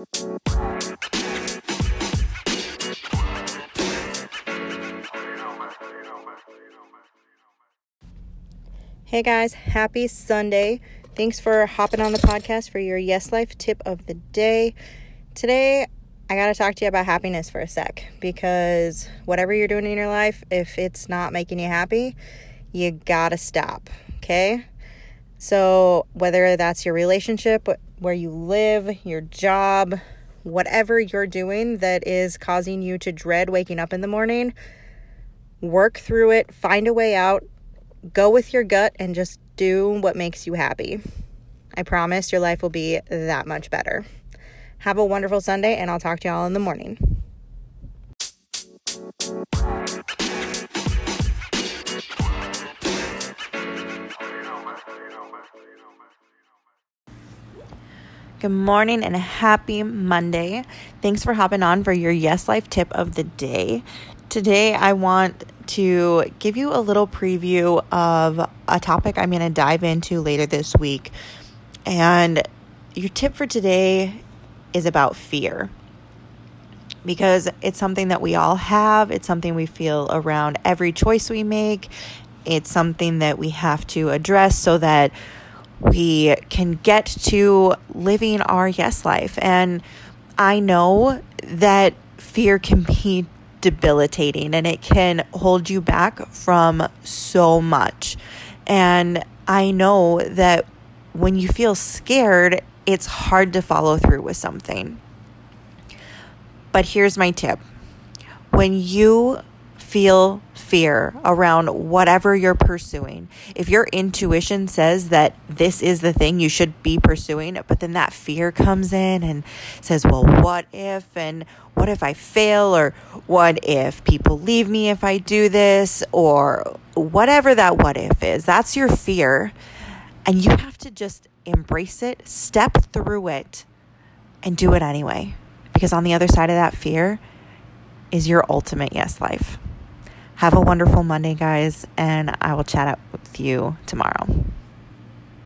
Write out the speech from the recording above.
Hey guys, happy Sunday. Thanks for hopping on the podcast for your Yes Life tip of the day. Today, I got to talk to you about happiness for a sec because whatever you're doing in your life, if it's not making you happy, you got to stop, okay? So, whether that's your relationship, where you live, your job, whatever you're doing that is causing you to dread waking up in the morning, work through it, find a way out, go with your gut and just do what makes you happy. I promise your life will be that much better. Have a wonderful Sunday, and I'll talk to y'all in the morning. Good morning and happy Monday. Thanks for hopping on for your Yes Life tip of the day. Today, I want to give you a little preview of a topic I'm going to dive into later this week. And your tip for today is about fear because it's something that we all have, it's something we feel around every choice we make, it's something that we have to address so that we can get to living our yes life. And I know that fear can be debilitating and it can hold you back from so much. And I know that when you feel scared, it's hard to follow through with something. But here's my tip when you feel fear around whatever you're pursuing. If your intuition says that this is the thing you should be pursuing, but then that fear comes in and says, well, what if? And what if I fail? Or what if people leave me if I do this? Or whatever that what if is, that's your fear. And you have to just embrace it, step through it, and do it anyway. Because on the other side of that fear is your ultimate yes life. Have a wonderful Monday, guys, and I will chat up with you tomorrow.